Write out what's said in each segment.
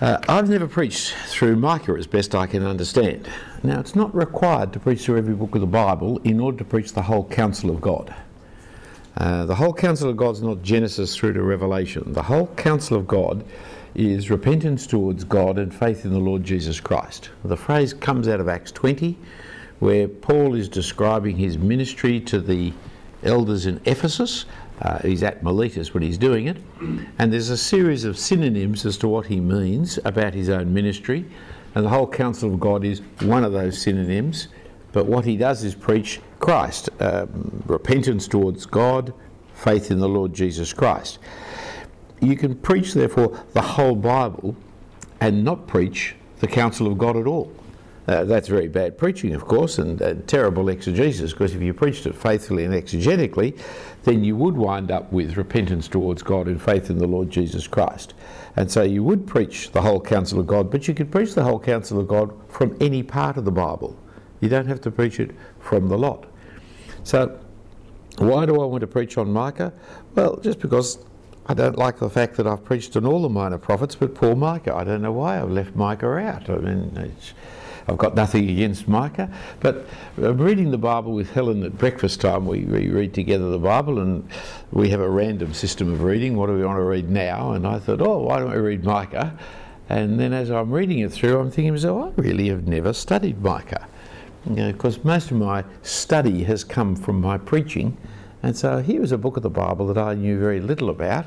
Uh, I've never preached through Micah as best I can understand. Now, it's not required to preach through every book of the Bible in order to preach the whole counsel of God. Uh, the whole counsel of God is not Genesis through to Revelation. The whole counsel of God is repentance towards God and faith in the Lord Jesus Christ. The phrase comes out of Acts 20, where Paul is describing his ministry to the elders in Ephesus uh, he's at Miletus when he's doing it. And there's a series of synonyms as to what he means about his own ministry. And the whole counsel of God is one of those synonyms. But what he does is preach Christ, um, repentance towards God, faith in the Lord Jesus Christ. You can preach, therefore, the whole Bible and not preach the counsel of God at all. Uh, that's very bad preaching, of course, and, and terrible exegesis, because if you preached it faithfully and exegetically, then you would wind up with repentance towards God and faith in the Lord Jesus Christ. And so you would preach the whole counsel of God, but you could preach the whole counsel of God from any part of the Bible. You don't have to preach it from the lot. So, why do I want to preach on Micah? Well, just because I don't like the fact that I've preached on all the minor prophets but poor Micah. I don't know why I've left Micah out. I mean, I've got nothing against Micah, but I'm reading the Bible with Helen at breakfast time. We, we read together the Bible and we have a random system of reading. What do we want to read now? And I thought, oh, why don't we read Micah? And then as I'm reading it through, I'm thinking, oh, I really have never studied Micah. Because you know, most of my study has come from my preaching. And so here was a book of the Bible that I knew very little about.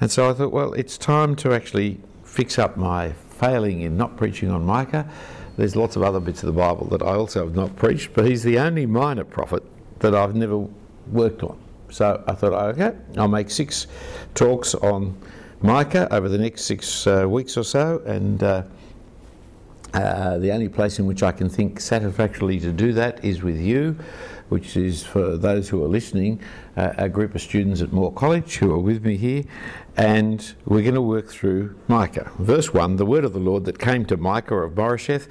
And so I thought, well, it's time to actually fix up my failing in not preaching on Micah there's lots of other bits of the Bible that I also have not preached, but he's the only minor prophet that I've never worked on. So I thought, okay, I'll make six talks on Micah over the next six uh, weeks or so, and uh, uh, the only place in which I can think satisfactorily to do that is with you, which is for those who are listening, uh, a group of students at Moore College who are with me here, and we're going to work through Micah. Verse 1 The word of the Lord that came to Micah of Moresheth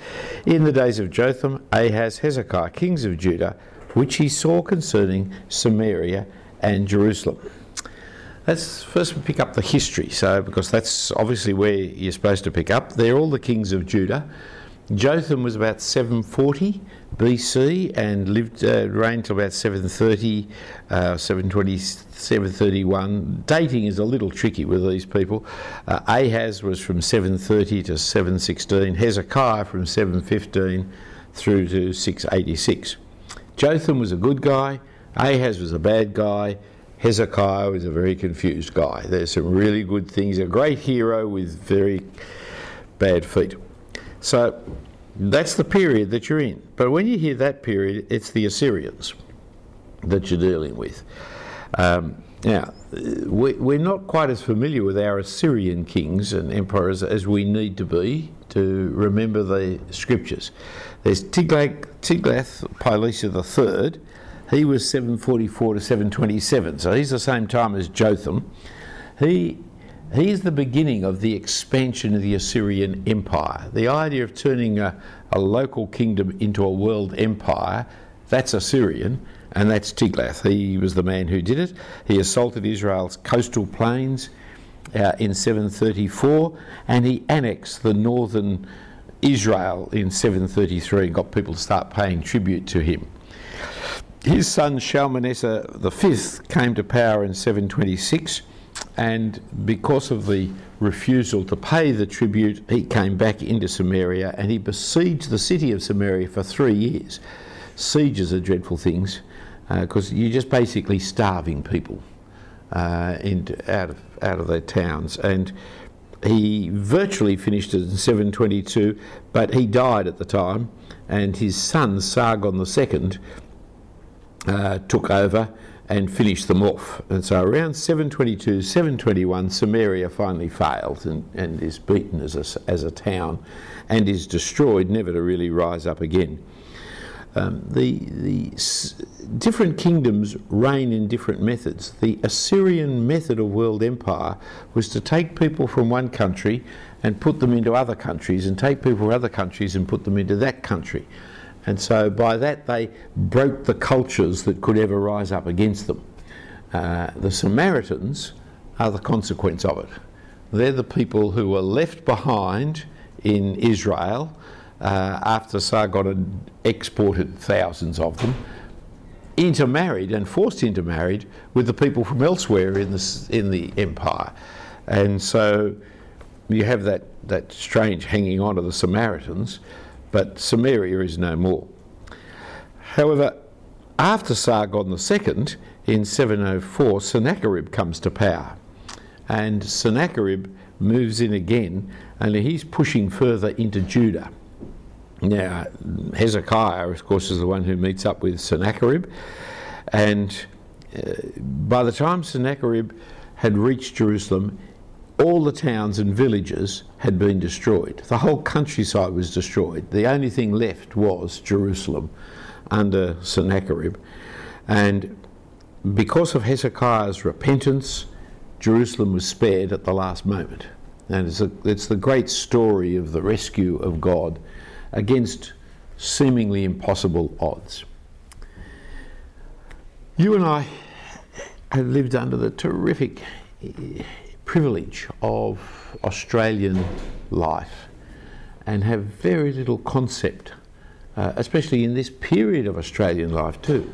in the days of Jotham, Ahaz, Hezekiah, kings of Judah, which he saw concerning Samaria and Jerusalem. Let's first pick up the history, so because that's obviously where you're supposed to pick up. They're all the kings of Judah. Jotham was about 740 BC and lived uh, reigned till about 730, uh, 720, 731. Dating is a little tricky with these people. Uh, Ahaz was from 730 to 716. Hezekiah from 715 through to 686. Jotham was a good guy. Ahaz was a bad guy. Hezekiah was a very confused guy. There's some really good things. A great hero with very bad feet. So that's the period that you're in. But when you hear that period, it's the Assyrians that you're dealing with. Um, now, we, are not quite as familiar with our Assyrian kings and emperors as we need to be to remember the scriptures. There's Tiglath, Tiglath-Pileser III. He was 744 to 727, so he's the same time as Jotham. He He's the beginning of the expansion of the Assyrian Empire. The idea of turning a, a local kingdom into a world empire, that's Assyrian, and that's Tiglath. He was the man who did it. He assaulted Israel's coastal plains uh, in 734, and he annexed the northern Israel in 733 and got people to start paying tribute to him. His son Shalmaneser V came to power in 726 and because of the refusal to pay the tribute, he came back into Samaria and he besieged the city of Samaria for three years. Sieges are dreadful things because uh, you're just basically starving people uh, out, of, out of their towns. And he virtually finished it in 722, but he died at the time, and his son Sargon II uh, took over and finish them off. And so around 722, 721, Samaria finally fails and, and is beaten as a, as a town and is destroyed, never to really rise up again. Um, the, the s- different kingdoms reign in different methods. The Assyrian method of world empire was to take people from one country and put them into other countries, and take people from other countries and put them into that country. And so by that they broke the cultures that could ever rise up against them. Uh, the Samaritans are the consequence of it. They're the people who were left behind in Israel uh, after Sargon had exported thousands of them, intermarried and forced intermarried with the people from elsewhere in the, in the empire. And so you have that, that strange hanging on to the Samaritans, but Samaria is no more. However, after Sargon II, in 704, Sennacherib comes to power. And Sennacherib moves in again, and he's pushing further into Judah. Now, Hezekiah, of course, is the one who meets up with Sennacherib, and uh, by the time Sennacherib had reached Jerusalem, all the towns and villages had been destroyed. The whole countryside was destroyed. The only thing left was Jerusalem under Sennacherib. And because of Hezekiah's repentance, Jerusalem was spared at the last moment. And it's, a, it's the great story of the rescue of God against seemingly impossible odds. You and I have lived under the terrific privilege of Australian life and have very little concept, uh, especially in this period of Australian life too,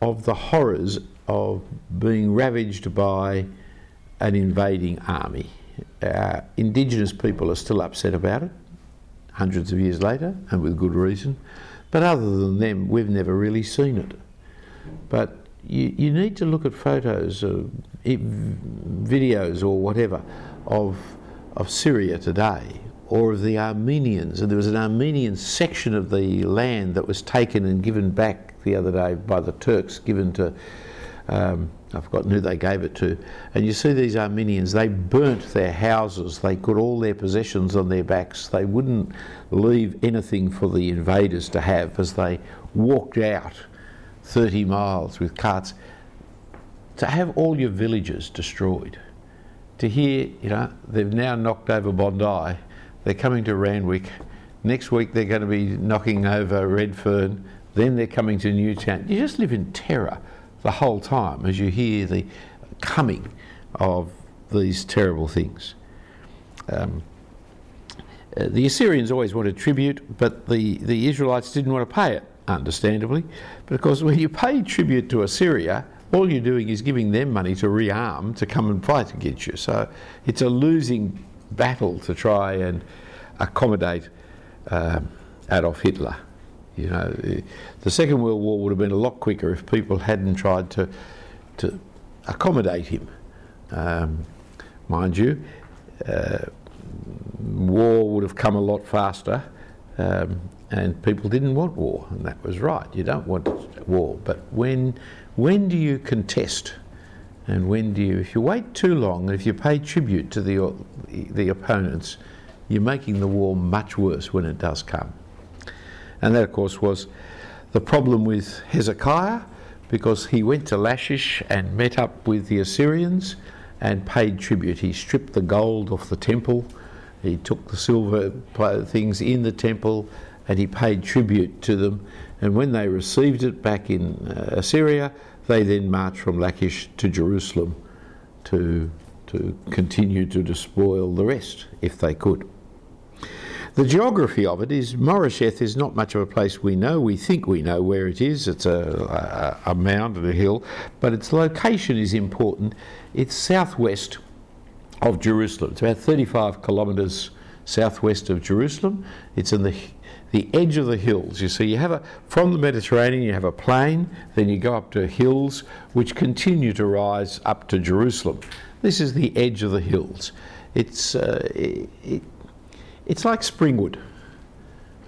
of the horrors of being ravaged by an invading army. Uh, indigenous people are still upset about it hundreds of years later, and with good reason. But other than them, we've never really seen it. But you, you need to look at photos, or videos, or whatever of, of Syria today, or of the Armenians. And there was an Armenian section of the land that was taken and given back the other day by the Turks, given to. Um, I've forgotten who they gave it to. And you see these Armenians, they burnt their houses, they put all their possessions on their backs, they wouldn't leave anything for the invaders to have as they walked out 30 miles with carts. To have all your villages destroyed, to hear, you know, they've now knocked over Bondi, they're coming to Randwick, next week they're going to be knocking over Redfern, then they're coming to Newtown. You just live in terror the whole time as you hear the coming of these terrible things. Um, uh, the Assyrians always wanted tribute, but the, the Israelites didn't want to pay it, understandably. But of course, when you pay tribute to Assyria, all you're doing is giving them money to rearm to come and fight against you. So it's a losing battle to try and accommodate um, Adolf Hitler. You know, the Second World War would have been a lot quicker if people hadn't tried to to accommodate him. Um, mind you, uh, war would have come a lot faster, um, and people didn't want war, and that was right. You don't want war, but when when do you contest? And when do you, if you wait too long, and if you pay tribute to the the opponents, you're making the war much worse when it does come. And that, of course, was the problem with Hezekiah because he went to Lachish and met up with the Assyrians and paid tribute. He stripped the gold off the temple, he took the silver things in the temple, and he paid tribute to them. And when they received it back in uh, Assyria, they then marched from Lachish to Jerusalem to, to continue to despoil the rest if they could. The geography of it is Moresheth is not much of a place we know. We think we know where it is. It's a, a, a mound and a hill, but its location is important. It's southwest of Jerusalem. It's about 35 kilometres southwest of Jerusalem. It's in the the edge of the hills. You see, you have a from the Mediterranean, you have a plain, then you go up to hills which continue to rise up to Jerusalem. This is the edge of the hills. It's uh, it, it's like Springwood.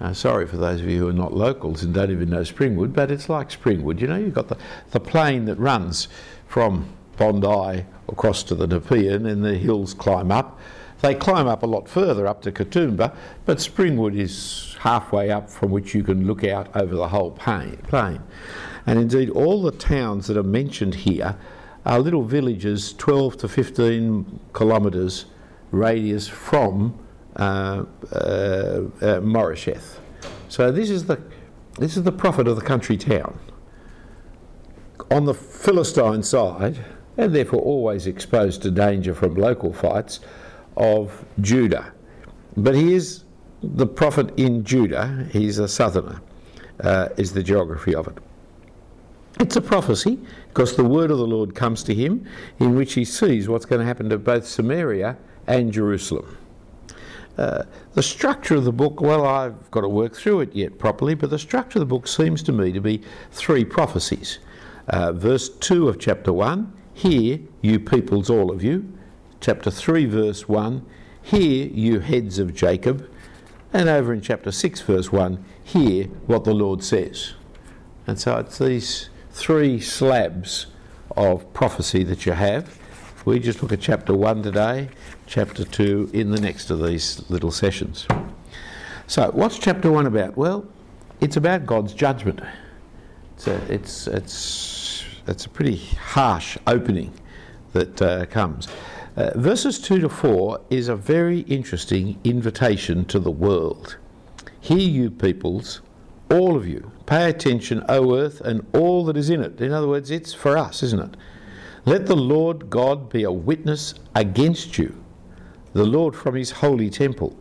Uh, sorry for those of you who are not locals and don't even know Springwood, but it's like Springwood. You know, you've got the, the plain that runs from Bondi across to the Nepean and the hills climb up. They climb up a lot further up to Katoomba, but Springwood is halfway up from which you can look out over the whole plain. And indeed, all the towns that are mentioned here are little villages 12 to 15 kilometres radius from uh, uh, uh, Moresheth. So this is the this is the prophet of the country town. On the Philistine side, and therefore always exposed to danger from local fights, of Judah. But he is the prophet in Judah, he's a southerner, uh, is the geography of it. It's a prophecy because the word of the Lord comes to him in which he sees what's going to happen to both Samaria and Jerusalem. Uh, the structure of the book, well, I've got to work through it yet properly, but the structure of the book seems to me to be three prophecies. Uh, verse 2 of chapter 1 Hear, you peoples, all of you. Chapter 3, verse 1 Hear, you heads of Jacob. And over in chapter 6, verse 1 Hear what the Lord says. And so it's these three slabs of prophecy that you have. We just look at chapter 1 today, chapter 2 in the next of these little sessions. So, what's chapter 1 about? Well, it's about God's judgment. It's a, it's, it's, it's a pretty harsh opening that uh, comes. Uh, verses 2 to 4 is a very interesting invitation to the world. Hear you peoples, all of you, pay attention, O earth, and all that is in it. In other words, it's for us, isn't it? Let the Lord God be a witness against you, the Lord from his holy temple.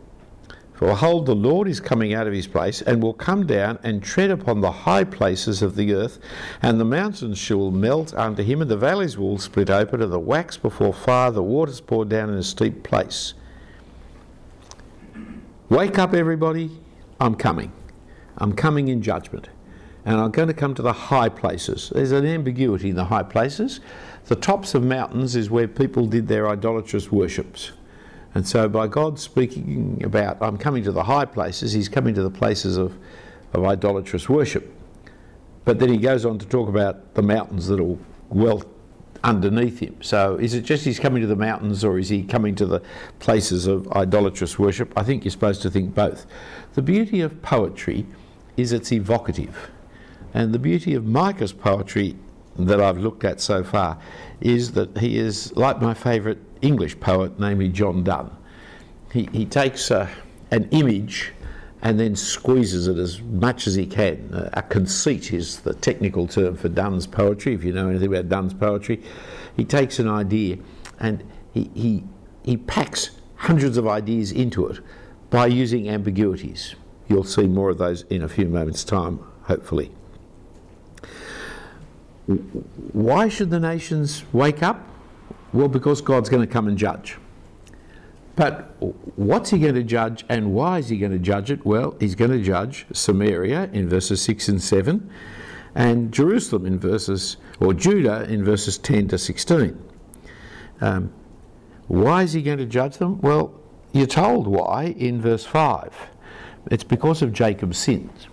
For behold, the Lord is coming out of his place, and will come down and tread upon the high places of the earth, and the mountains shall melt under him, and the valleys will split open, and the wax before fire, the waters poured down in a steep place. Wake up, everybody, I'm coming. I'm coming in judgment. And I'm going to come to the high places. There's an ambiguity in the high places. The tops of mountains is where people did their idolatrous worships. And so, by God speaking about, I'm coming to the high places, He's coming to the places of, of idolatrous worship. But then He goes on to talk about the mountains that are well underneath Him. So, is it just He's coming to the mountains or is He coming to the places of idolatrous worship? I think you're supposed to think both. The beauty of poetry is it's evocative. And the beauty of Micah's poetry that I've looked at so far is that he is like my favourite English poet, namely John Donne. He, he takes a, an image and then squeezes it as much as he can. Uh, a conceit is the technical term for Donne's poetry, if you know anything about Donne's poetry. He takes an idea and he, he, he packs hundreds of ideas into it by using ambiguities. You'll see more of those in a few moments' time, hopefully. Why should the nations wake up? Well, because God's going to come and judge. But what's he going to judge and why is he going to judge it? Well, he's going to judge Samaria in verses 6 and 7 and Jerusalem in verses, or Judah in verses 10 to 16. Um, why is he going to judge them? Well, you're told why in verse 5. It's because of Jacob's sins.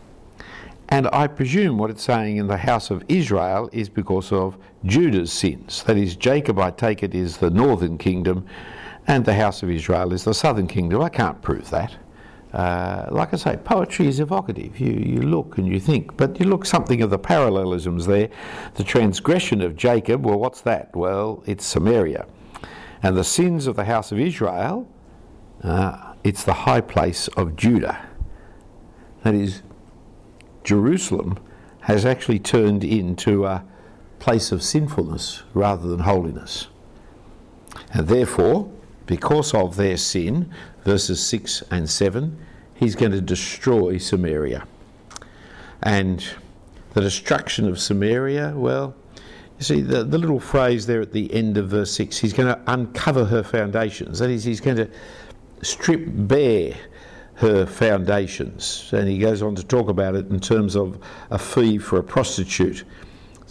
And I presume what it's saying in the house of Israel is because of Judah's sins. That is, Jacob, I take it, is the northern kingdom, and the house of Israel is the southern kingdom. I can't prove that. Uh, like I say, poetry is evocative. You, you look and you think, but you look something of the parallelisms there. The transgression of Jacob, well, what's that? Well, it's Samaria. And the sins of the house of Israel, uh, it's the high place of Judah. That is, Jerusalem has actually turned into a place of sinfulness rather than holiness. And therefore, because of their sin, verses 6 and 7, he's going to destroy Samaria. And the destruction of Samaria, well, you see, the, the little phrase there at the end of verse 6, he's going to uncover her foundations. That is, he's going to strip bare her foundations. And he goes on to talk about it in terms of a fee for a prostitute.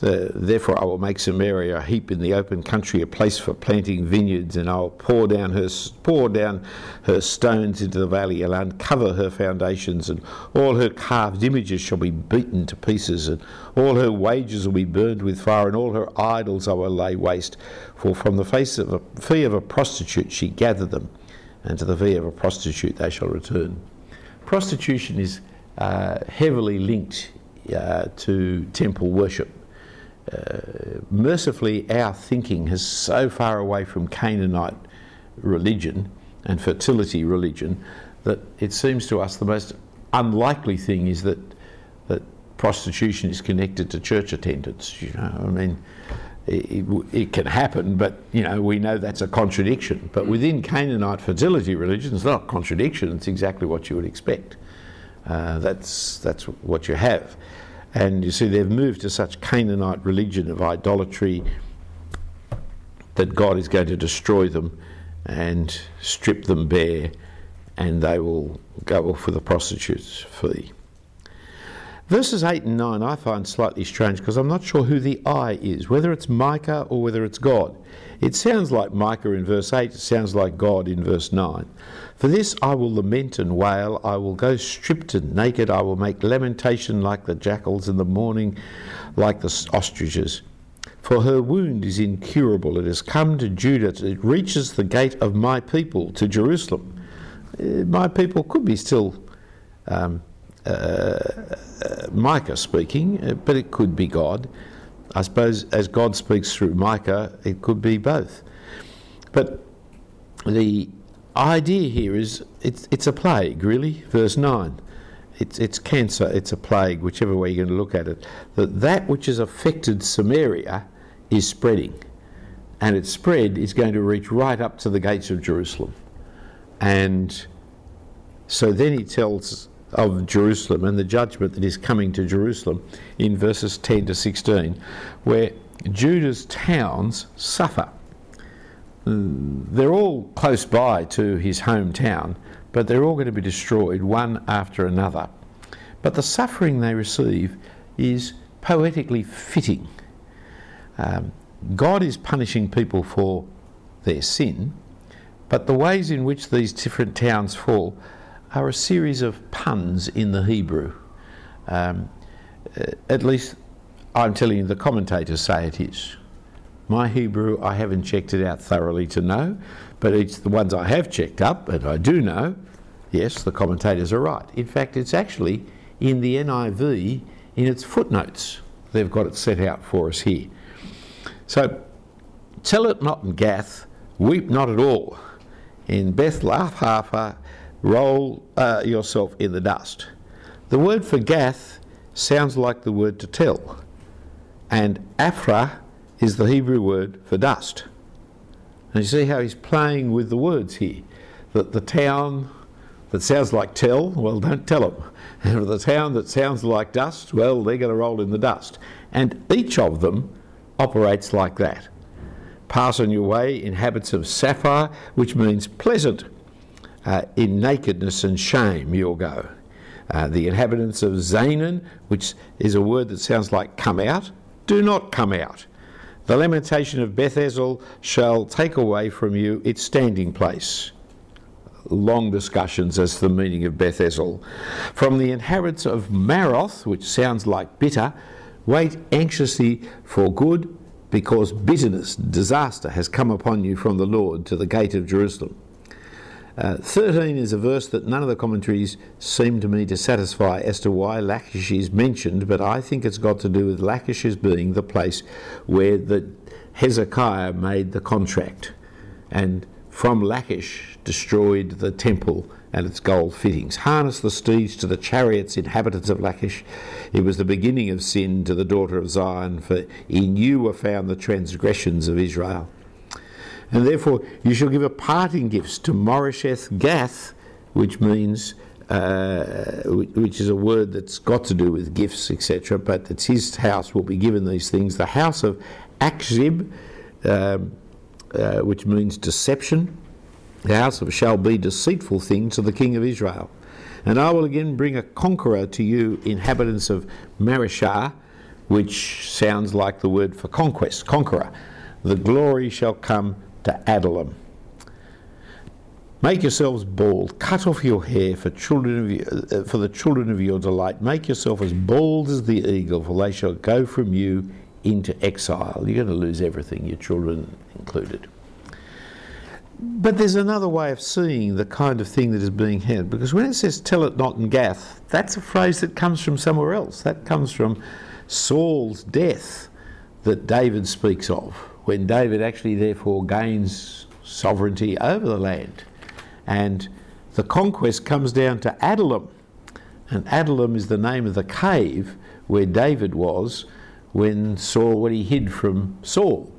therefore, I will make Samaria a heap in the open country, a place for planting vineyards, and I'll pour down her pour down her stones into the valley, and uncover her foundations, and all her carved images shall be beaten to pieces, and all her wages will be burned with fire, and all her idols I will lay waste. For from the face of a fee of a prostitute she gathered them and to the fee of a prostitute they shall return. Prostitution is uh, heavily linked uh, to temple worship. Uh, mercifully, our thinking has so far away from Canaanite religion and fertility religion that it seems to us the most unlikely thing is that that prostitution is connected to church attendance. You know, I mean, it, it, can happen, but you know we know that's a contradiction. But within Canaanite fertility religion, it's not a contradiction. It's exactly what you would expect. Uh, that's that's what you have, and you see they've moved to such Canaanite religion of idolatry that God is going to destroy them and strip them bare, and they will go off with the prostitute's fee. Verses 8 and 9 I find slightly strange because I'm not sure who the I is, whether it's Micah or whether it's God. It sounds like Micah in verse 8, it sounds like God in verse 9. For this I will lament and wail, I will go stripped and naked, I will make lamentation like the jackals in the morning, like the ostriches. For her wound is incurable, it has come to Judah, it reaches the gate of my people, to Jerusalem. Uh, my people could be still. Um, Micah speaking, uh, but it could be God. I suppose as God speaks through Micah, it could be both. But the idea here is it's, it's a plague, really. Verse 9. It's, it's cancer, it's a plague, whichever way you're going to look at it. That that which has affected Samaria is spreading. And its spread is going to reach right up to the gates of Jerusalem. And so then he tells of Jerusalem and the judgment that is coming to Jerusalem in verses 10 to 16, where Judah's towns suffer. They're all close by to his hometown, but they're all going to be destroyed one after another. But the suffering they receive is poetically fitting. Um, God is punishing people for their sin, but the ways in which these different towns fall are a series of puns in the Hebrew. Um, uh, at least I'm telling you, the commentators say it is. My Hebrew, I haven't checked it out thoroughly to know, but it's the ones I have checked up, and I do know, yes, the commentators are right. In fact, it's actually in the NIV in its footnotes. They've got it set out for us here. So, tell it not in Gath, weep not at all. In Beth-le-aphrah, roll uh, yourself in the dust. The word for Gath sounds like the word to tell, and Afra is the Hebrew word for dust. And you see how he's playing with the words here. That the town that sounds like tell, well, don't tell them. And the town that sounds like dust, well, they're going to roll in the dust. And each of them operates like that. Pass on your way in habits of Shaphir, which means pleasant uh, in nakedness and shame you'll go. Uh, the inhabitants of Zaanan, which is a word that sounds like come out, do not come out. The lamentation of Beth-ezel shall take away from you its standing place. Long discussions as to the meaning of Beth-ezel. From the inhabitants of Maroth, which sounds like bitter, wait anxiously for good, because bitterness, disaster has come upon you from the Lord to the gate of Jerusalem. Uh, 13 is a verse that none of the commentaries seem to me to satisfy as to why Lachish is mentioned, but I think it's got to do with Lachish being the place where the Hezekiah made the contract and from Lachish destroyed the temple and its gold fittings. Harness the steeds to the chariots, inhabitants of Lachish. It was the beginning of sin to the daughter of Zion, for in you were found the transgressions of Israel. And therefore, you shall give a parting gifts to Moresheth Gath, which means, uh, which is a word that's got to do with gifts, etc. But it's his house will be given these things. The house of Achzib, um, uh, which means deception. The house of shall be deceitful things to the king of Israel. And I will again bring a conqueror to you, inhabitants of Mareshah, which sounds like the word for conquest, conqueror. The glory shall come to Adullam. Make yourselves bald, cut off your hair for children of uh, for the children of your delight. Make yourself as bald as the eagle, for they shall go from you into exile. You're going to lose everything, your children included. But there's another way of seeing the kind of thing that is being had, because when it says tell it not in Gath, that's a phrase that comes from somewhere else. That comes from Saul's death that David speaks of when David actually therefore gains sovereignty over the land. And the conquest comes down to Adullam. And Adullam is the name of the cave where David was when Saul when he hid from Saul.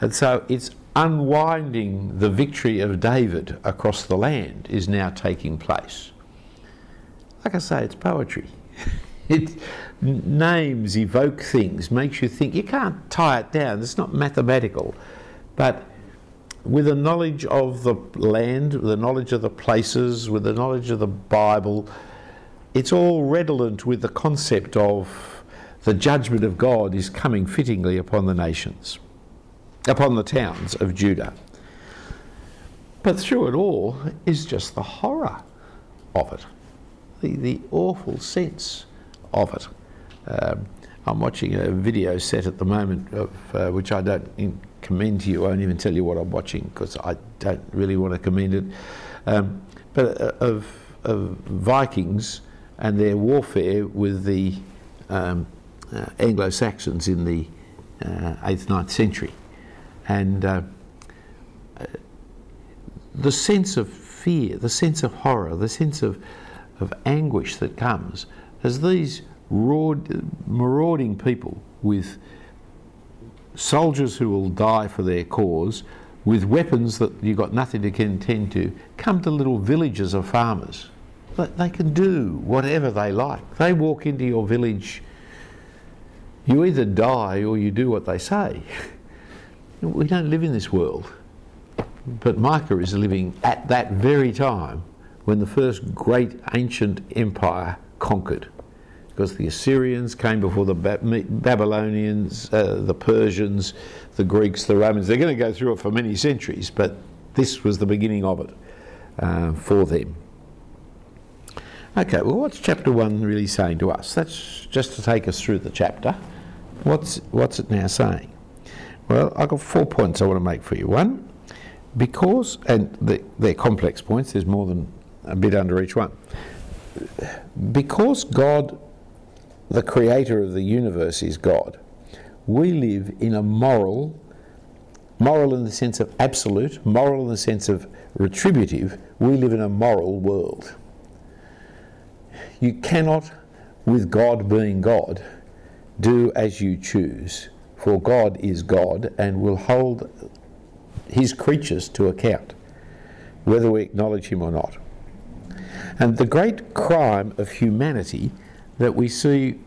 And so it's unwinding the victory of David across the land is now taking place. Like I say, it's poetry. it names evoke things, makes you think. You can't tie it down. It's not mathematical, but with a knowledge of the land, with a knowledge of the places, with the knowledge of the Bible, it's all redolent with the concept of the judgment of God is coming fittingly upon the nations, upon the towns of Judah. But through it all is just the horror of it, the, the awful sense of it. Um, I'm watching a video set at the moment, of, uh, which I don't in, commend to you. I won't even tell you what I'm watching because I don't really want to commend it. Um, but uh, of, of, Vikings and their warfare with the um, uh, Anglo Saxons in the 8th, uh, 9th century. And uh, uh, the sense of fear, the sense of horror, the sense of, of anguish that comes as these marauding people with soldiers who will die for their cause with weapons that you've got nothing to contend to come to little villages of farmers. They can do whatever they like. They walk into your village, you either die or you do what they say. We don't live in this world. But Micah is living at that very time when the first great ancient empire conquered because the Assyrians came before the Babylonians, uh, the Persians, the Greeks, the Romans. They're going to go through it for many centuries, but this was the beginning of it uh, for them. Okay, well, what's chapter 1 really saying to us? That's just to take us through the chapter. What's, what's it now saying? Well, I've got four points I want to make for you. One, because, and they're complex points, there's more than a bit under each one. Because God the creator of the universe is God. We live in a moral, moral in the sense of absolute, moral in the sense of retributive, we live in a moral world. You cannot, with God being God, do as you choose, for God is God and will hold his creatures to account, whether we acknowledge him or not. And the great crime of humanity that we see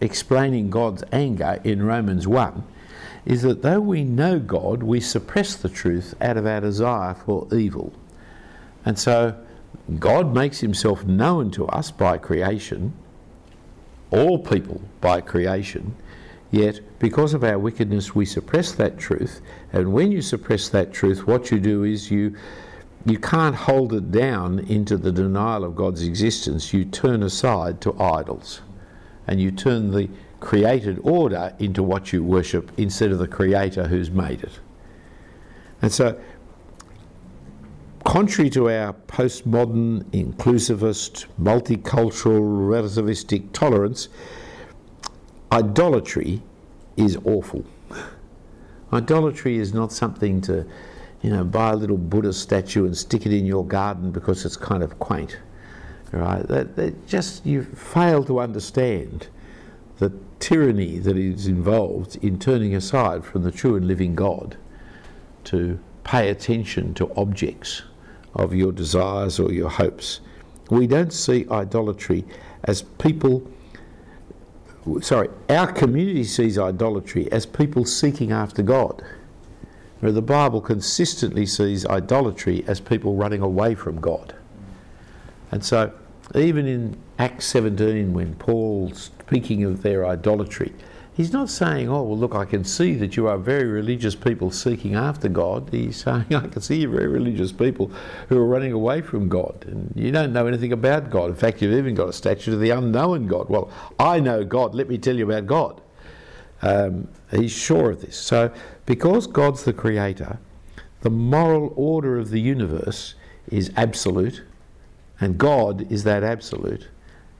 explaining God's anger in Romans 1 is that though we know God, we suppress the truth out of our desire for evil. And so God makes himself known to us by creation, all people by creation, yet because of our wickedness we suppress that truth. And when you suppress that truth, what you do is you you can't hold it down into the denial of God's existence. You turn aside to idols and you turn the created order into what you worship instead of the creator who's made it. And so, contrary to our postmodern, inclusivist, multicultural, relativistic tolerance, idolatry is awful. Idolatry is not something to you know, buy a little Buddha statue and stick it in your garden because it's kind of quaint. Right? That, that just you fail to understand the tyranny that is involved in turning aside from the true and living God to pay attention to objects of your desires or your hopes. We don't see idolatry as people sorry, our community sees idolatry as people seeking after God where the Bible consistently sees idolatry as people running away from God. And so, even in Acts 17, when Paul's speaking of their idolatry, he's not saying, Oh, well, look, I can see that you are very religious people seeking after God. He's saying, I can see you're very religious people who are running away from God. And you don't know anything about God. In fact, you've even got a statue of the unknown God. Well, I know God. Let me tell you about God. Um, he's sure of this. So, because God's the creator, the moral order of the universe is absolute, and God is that absolute,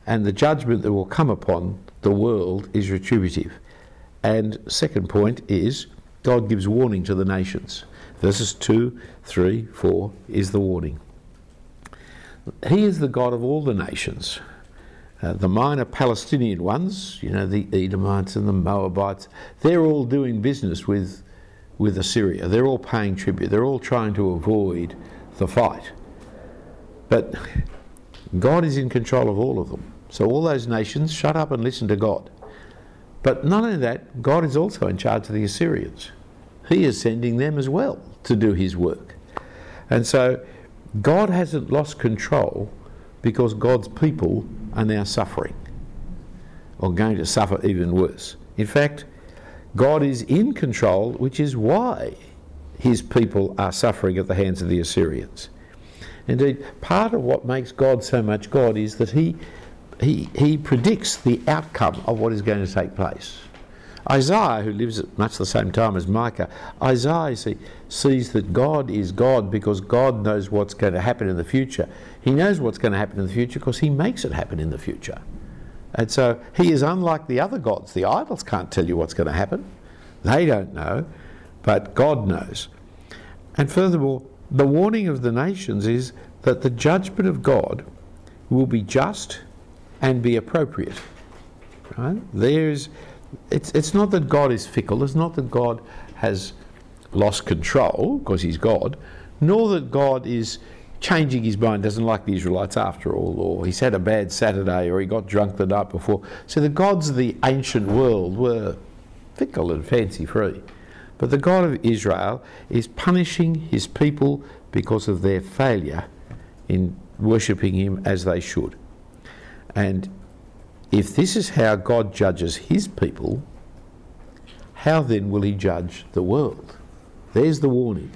and the judgment that will come upon the world is retributive. And second point is God gives warning to the nations. Verses 2, 3, 4 is the warning. He is the God of all the nations. Uh, the minor Palestinian ones, you know, the Edomites and the Moabites, they're all doing business with, with Assyria. They're all paying tribute. They're all trying to avoid the fight. But God is in control of all of them. So all those nations, shut up and listen to God. But not only that, God is also in charge of the Assyrians. He is sending them as well to do his work. And so God hasn't lost control because God's people are now suffering or going to suffer even worse. In fact, God is in control, which is why his people are suffering at the hands of the Assyrians. Indeed, part of what makes God so much God is that he, he, he predicts the outcome of what is going to take place. Isaiah, who lives at much the same time as Micah, Isaiah see, sees that God is God because God knows what's going to happen in the future. He knows what's going to happen in the future because He makes it happen in the future. And so He is unlike the other gods. The idols can't tell you what's going to happen, they don't know, but God knows. And furthermore, the warning of the nations is that the judgment of God will be just and be appropriate. Right? There's it's, it's not that God is fickle, it's not that God has lost control because he's God, nor that God is changing his mind, doesn't like the Israelites after all, or he's had a bad Saturday, or he got drunk the night before. So the gods of the ancient world were fickle and fancy free. But the God of Israel is punishing his people because of their failure in worshipping him as they should. And if this is how God judges his people, how then will he judge the world? There's the warning.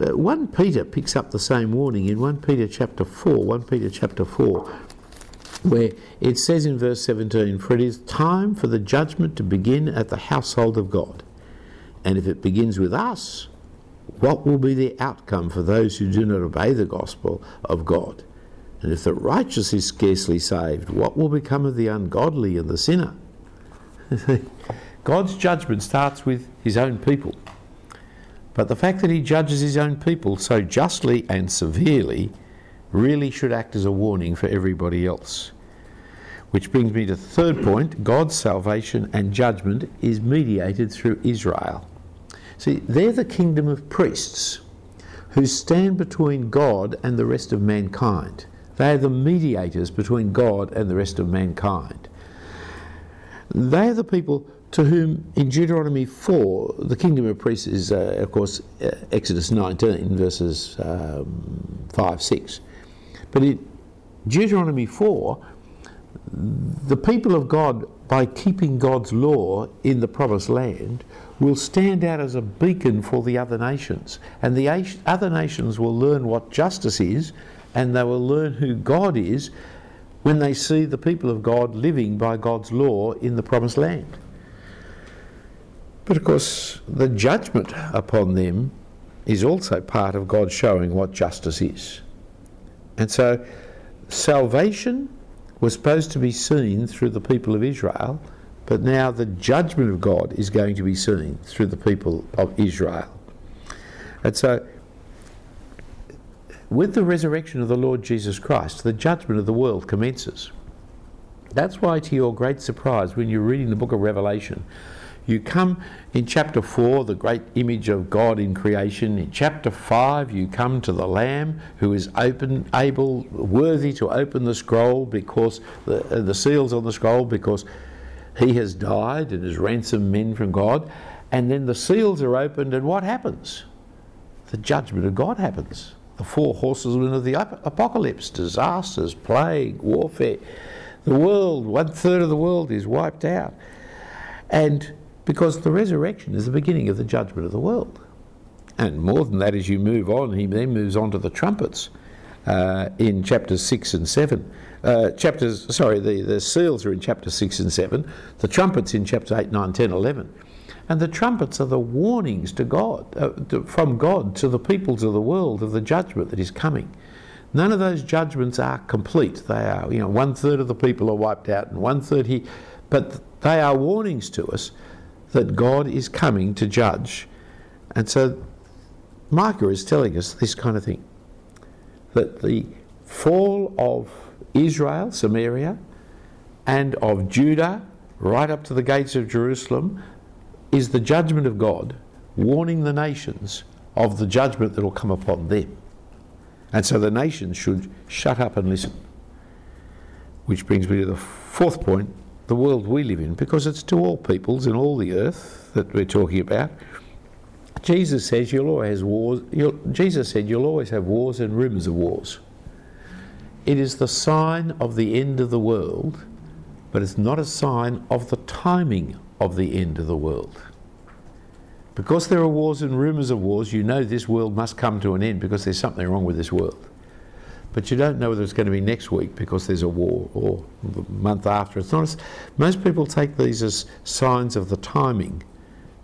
Uh, 1 Peter picks up the same warning in 1 Peter chapter 4, 1 Peter chapter 4, where it says in verse 17, For it is time for the judgment to begin at the household of God. And if it begins with us, what will be the outcome for those who do not obey the gospel of God? And if the righteous is scarcely saved, what will become of the ungodly and the sinner? God's judgment starts with his own people. But the fact that he judges his own people so justly and severely really should act as a warning for everybody else. Which brings me to the third point God's salvation and judgment is mediated through Israel. See, they're the kingdom of priests who stand between God and the rest of mankind. They are the mediators between God and the rest of mankind. They are the people to whom in Deuteronomy 4, the kingdom of priests is, uh, of course, uh, Exodus 19, verses um, 5 6. But in Deuteronomy 4, the people of God, by keeping God's law in the promised land, will stand out as a beacon for the other nations. And the other nations will learn what justice is and they will learn who God is when they see the people of God living by God's law in the promised land. But of course, the judgment upon them is also part of God showing what justice is. And so, salvation was supposed to be seen through the people of Israel, but now the judgment of God is going to be seen through the people of Israel. And so, with the resurrection of the Lord Jesus Christ, the judgment of the world commences. That's why, to your great surprise, when you're reading the book of Revelation, you come in chapter 4, the great image of God in creation. In chapter 5, you come to the Lamb who is open, able, worthy to open the scroll because the, uh, the seals on the scroll because he has died and has ransomed men from God. And then the seals are opened, and what happens? The judgment of God happens the four horsemen of the apocalypse disasters, plague, warfare. The world, one third of the world is wiped out. And because the resurrection is the beginning of the judgment of the world. And more than that, as you move on, he then moves on to the trumpets uh, in chapters 6 and 7. Uh, chapters, sorry, the, the seals are in chapter 6 and 7, the trumpets in chapter 8, 9, 10, 11. And the trumpets are the warnings to God, uh, to, from God to the peoples of the world of the judgment that is coming. None of those judgments are complete. They are, you know, one third of the people are wiped out and one third here, but they are warnings to us that God is coming to judge. And so Micah is telling us this kind of thing that the fall of Israel, Samaria, and of Judah, right up to the gates of Jerusalem, is the judgment of God, warning the nations of the judgment that will come upon them. And so the nations should shut up and listen. Which brings me to the fourth point the world we live in, because it's to all peoples in all the earth that we're talking about. Jesus says you'll always have wars. Jesus said you'll always have wars and rumours of wars. It is the sign of the end of the world, but it's not a sign of the timing of the end of the world. Because there are wars and rumours of wars, you know this world must come to an end because there's something wrong with this world. But you don't know whether it's going to be next week because there's a war or the month after. It's not. As, most people take these as signs of the timing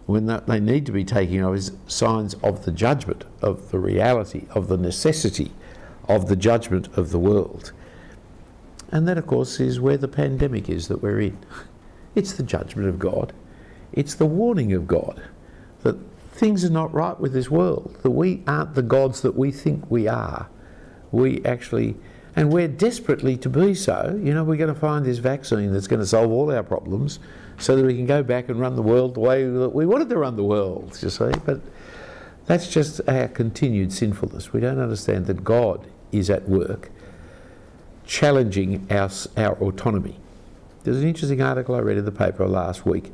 when they need to be taking as signs of the judgment, of the reality, of the necessity of the judgment of the world. And that, of course, is where the pandemic is that we're in. It's the judgment of God, it's the warning of God that things are not right with this world, that we aren't the gods that we think we are. We actually, and we're desperately to be so. You know, we're going to find this vaccine that's going to solve all our problems so that we can go back and run the world the way that we wanted to run the world, you see. But that's just our continued sinfulness. We don't understand that God is at work challenging our, our autonomy. There's an interesting article I read in the paper last week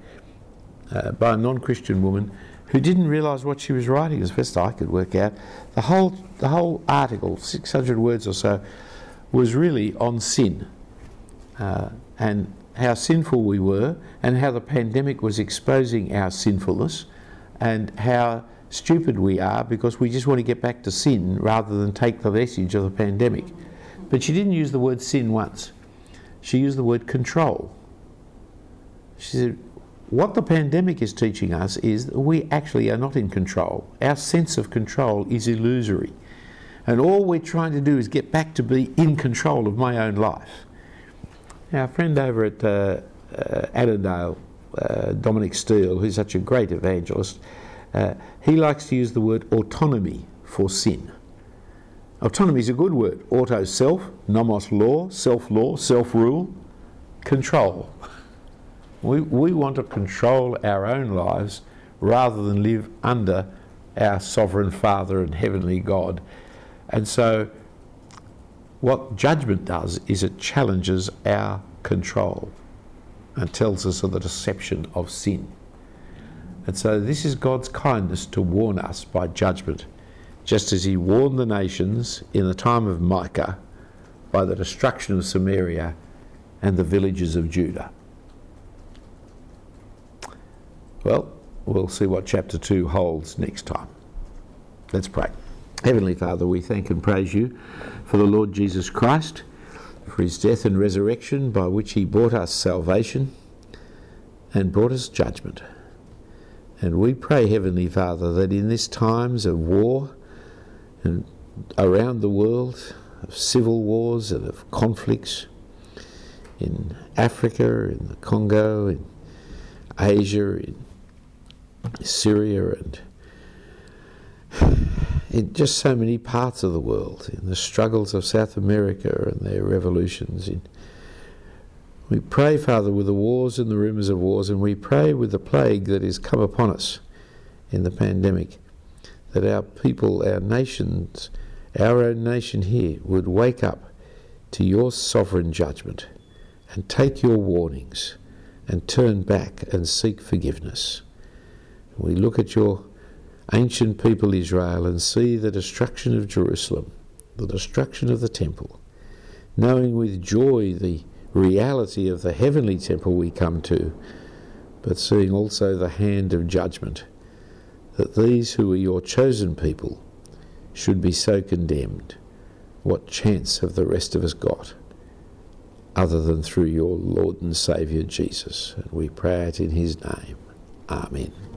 uh, by a non Christian woman who didn't realise what she was writing, as best I could work out. The whole, the whole article, 600 words or so, was really on sin uh, and how sinful we were, and how the pandemic was exposing our sinfulness, and how stupid we are because we just want to get back to sin rather than take the message of the pandemic. But she didn't use the word sin once. She used the word control. She said, What the pandemic is teaching us is that we actually are not in control. Our sense of control is illusory. And all we're trying to do is get back to be in control of my own life. Our friend over at uh, uh, Annandale, uh, Dominic Steele, who's such a great evangelist, uh, he likes to use the word autonomy for sin. Autonomy is a good word. Auto, self, nomos, law, self law, self rule, control. We, we want to control our own lives rather than live under our sovereign Father and heavenly God. And so, what judgment does is it challenges our control and tells us of the deception of sin. And so this is God's kindness to warn us by judgment, just as He warned the nations in the time of Micah by the destruction of Samaria and the villages of Judah. Well, we'll see what chapter 2 holds next time. Let's pray. Heavenly Father, we thank and praise you for the Lord Jesus Christ, for his death and resurrection by which he brought us salvation and brought us judgment. And we pray, Heavenly Father, that in these times of war and around the world, of civil wars and of conflicts in Africa, in the Congo, in Asia, in Syria, and in just so many parts of the world, in the struggles of South America and their revolutions, in we pray, Father, with the wars and the rumours of wars, and we pray with the plague that has come upon us in the pandemic, that our people, our nations, our own nation here would wake up to your sovereign judgment and take your warnings and turn back and seek forgiveness. We look at your ancient people Israel and see the destruction of Jerusalem, the destruction of the temple, knowing with joy the reality of the heavenly temple we come to, but seeing also the hand of judgment, that these who are your chosen people should be so condemned. What chance have the rest of us got other than through your Lord and Saviour Jesus? And we pray it in his name. Amen.